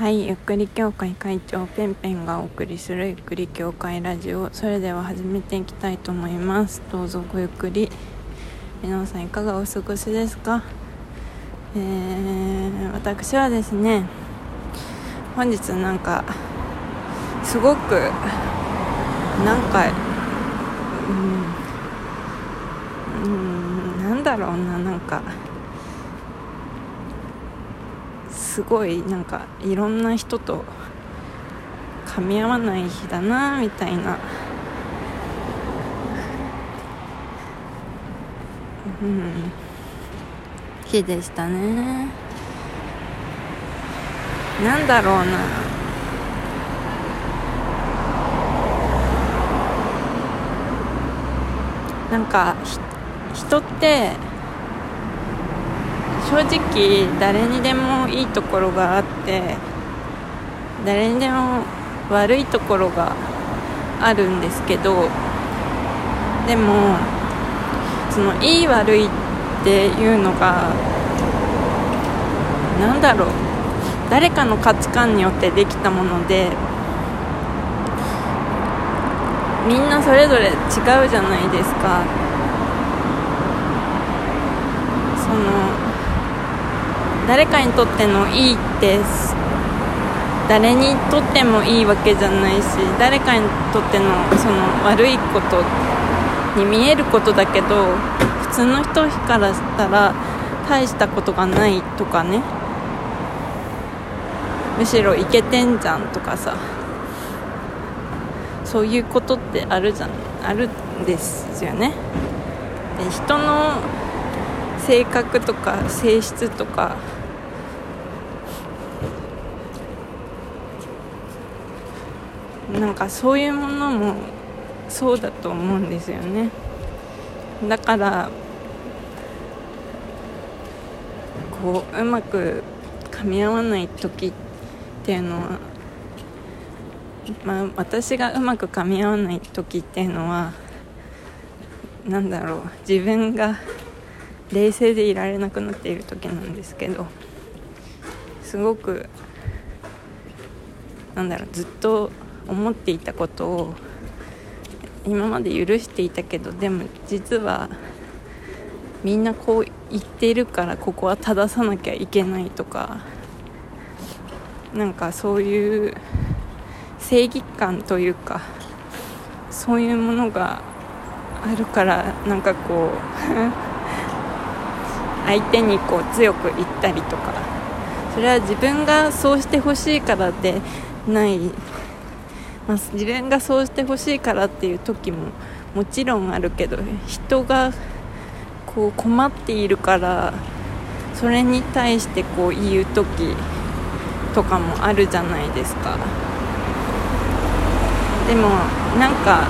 はいゆっくり協会会長ペンペンがお送りするゆっくり協会ラジオ。それでは始めていきたいと思います。どうぞごゆっくり。皆さんいかがお過ごしですか？えー、私はですね本日なんかすごくなんかうんうんなんだろうななんか。すごいなんかいろんな人と噛み合わない日だなみたいな、うん、日でしたね。なんだろうな。なんか人って正直誰にでもいいところがあって誰にでも悪いところがあるんですけどでもそのいい悪いっていうのが何だろう。誰かの価値観によってできたものでみんなそれぞれ違うじゃないですか。その誰かにとってのいいって誰にとってもいいわけじゃないし誰かにとってのその悪いことに見えることだけど普通の人からしたら大したことがないとかね。むしろいけてんじゃんとかさ。そういうことってあるじゃん。あるんですよね。で人の性格とか性質とかなんかそういうものもそうだと思うんですよね。だからこううまく噛み合わない時っていうのはまあ私がうまく噛み合わない時っていうのはなんだろう自分が冷静でいられなくなっている時なんですけどすごくなんだろうずっと思っていたことを今まで許していたけどでも実はみんなこう言っているからここは正さなきゃいけないとかなんかそういう正義感というかそういうものがあるからなんかこう 相手にこう強く言ったりとか。それは自分がそうしてほしいからでないまあ、自分がそうしてほしいからっていう時ももちろんあるけど人がこう困っているからそれに対してこう言う時とかもあるじゃないですか。でもなんか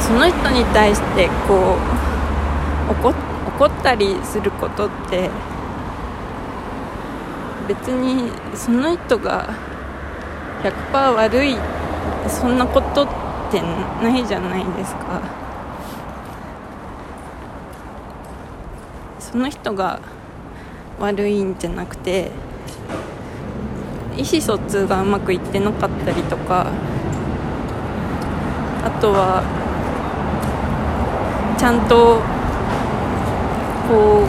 その人に対してこう怒怒ったりすることって別にその人が100%悪い。そんなことってないじゃないですか。その人が悪いんじゃなくて意思疎通がうまくいってなかったりとかあとはちゃんとこ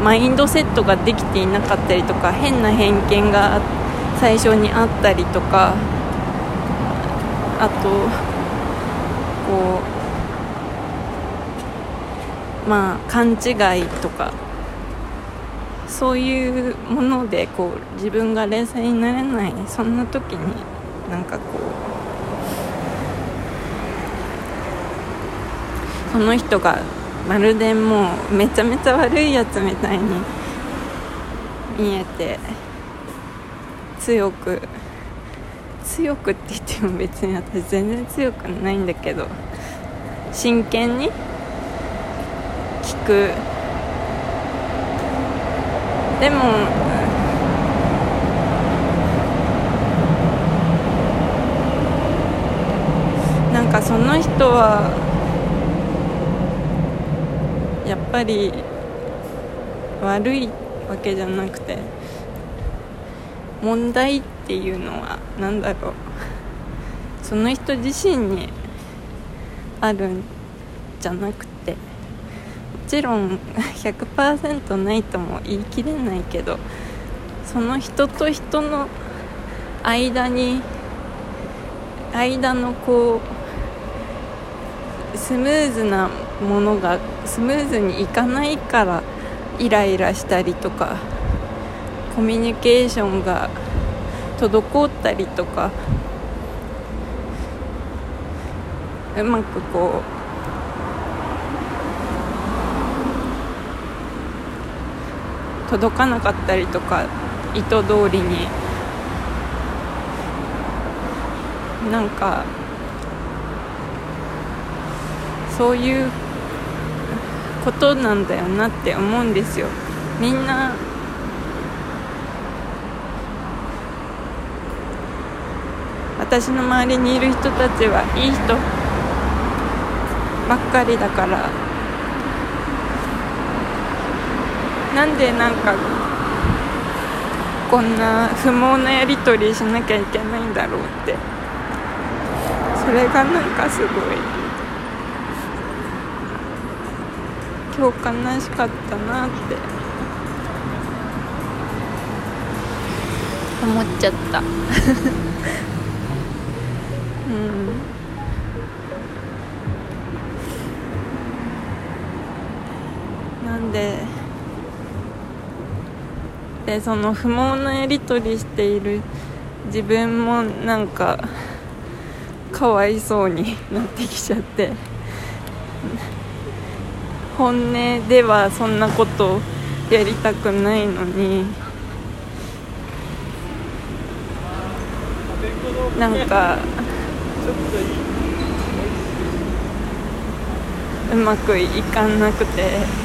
うマインドセットができていなかったりとか変な偏見があって最初にあったりとかあとこうまあ勘違いとかそういうものでこう自分が冷静になれないそんな時になんかこうその人がまるでもうめちゃめちゃ悪いやつみたいに見えて強く強くって言っても別に私全然強くないんだけど真剣に聞く。でもなんかその人はやっぱり悪いわけじゃなくて問題っていうのは何だろう。その人自身にあるんじゃなくてもちろん100%ないとも言い切れないけどその人と人の間に間のこうスムーズなものがスムーズにいかないからイライラしたりとかコミュニケーションが滞ったりとかうまくこう届かなかったりとか意図通りになんかそういうことなんだよなって思うんですよ。みんな私の周りにいる人たちはいい人ばっかりだから。なんでなんかこんな不毛なやり取りしなきゃいけないんだろうって。それがなんかすごい。今日悲しかったなって。思っちゃった。うんなんででその不毛なやり取りしている自分もなんかかわいそうになってきちゃって。本音ではそんなことやりたくないのに。なんかうまくいかなくて。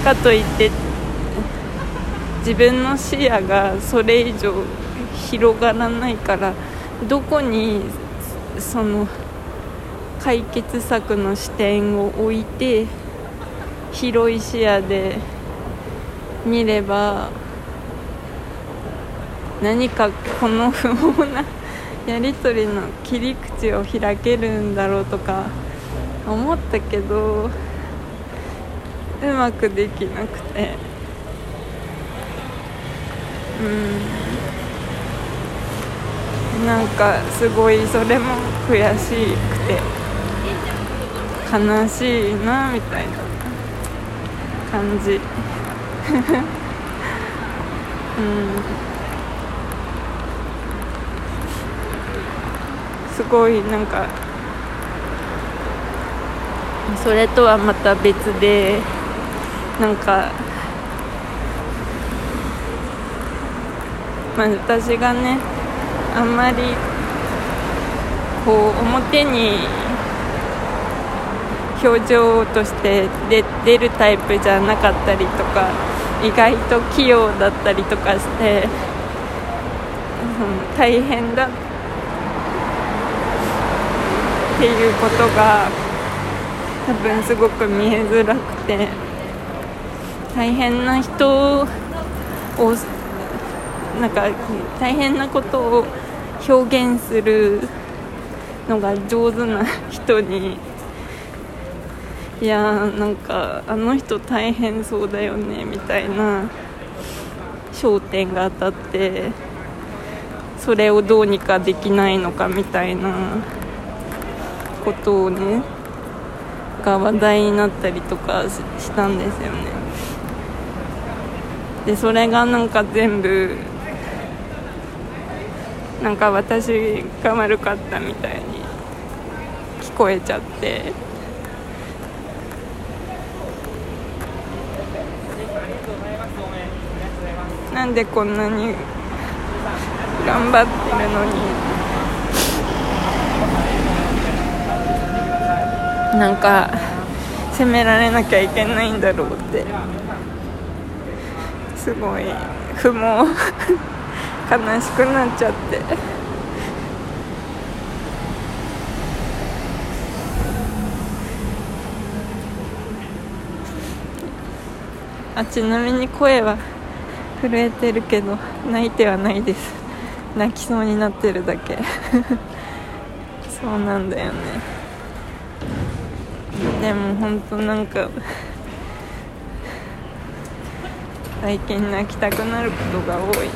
かといって自分の視野がそれ以上広がらないからどこにその解決策の視点を置いて広い視野で見れば何かこの不毛なやり取りの切り口を開けるんだろうとか思ったけどうまくできなくて。うん。なんかすごいそれも悔しくて。悲しいなみたいな感じ。うん。すごいなんかそれとはまた別でなんかまあ私がねあんまりこう表に表情として出出るタイプじゃなかったりとか意外と器用だったりとかして、うん、大変だっていうことが多分すごく見えづらくて大変な人をなんか大変なことを表現するのが上手な人にいやーなんかあの人大変そうだよねみたいな焦点が当たってそれをどうにかできないのかみたいな。ことをねが話題になったりとかしたんですよね。でそれがなんか全部なんか私が悪かったみたいに聞こえちゃって。なんでこんなに頑張ってるのになんか責められなきゃいけないんだろうって。すごい不毛。悲しくなっちゃって。あちなみに声は震えてるけど泣いてはないです。泣きそうになってるだけ。そうなんだよね。でも本当なんか最近泣きたくなることが多い。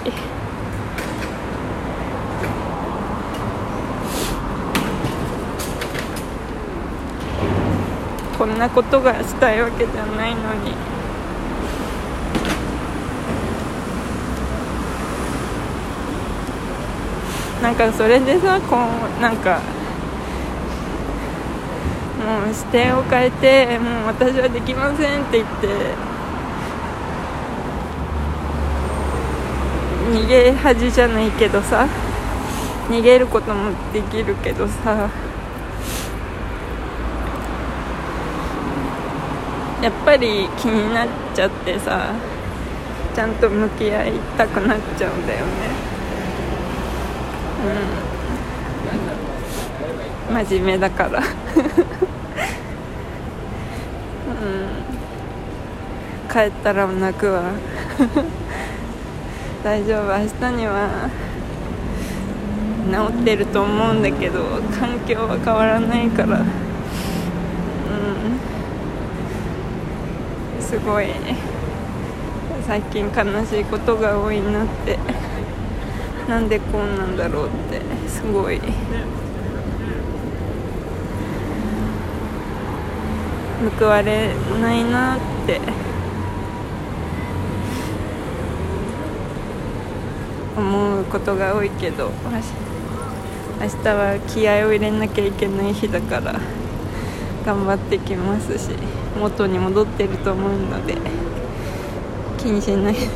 こんなことがしたいわけじゃないのに。なんかそれでさこうなんかもう視点を変えてもう私はできませんって言って逃げ恥じゃないけどさ逃げることもできるけどさやっぱり気になっちゃってさちゃんと向き合いたくなっちゃうんだよね。うん。真面目だから。うん帰ったら泣くわ。大丈夫。明日には治ってると思うんだけど環境は変わらないから。うん。すごい。最近悲しいことが多いなって。なんでこうなんだろうって。すごい。報われないなって。思うことが多いけど明日は気合を入れなきゃいけない日だから頑張ってきますし元に戻ってると思うので気にしない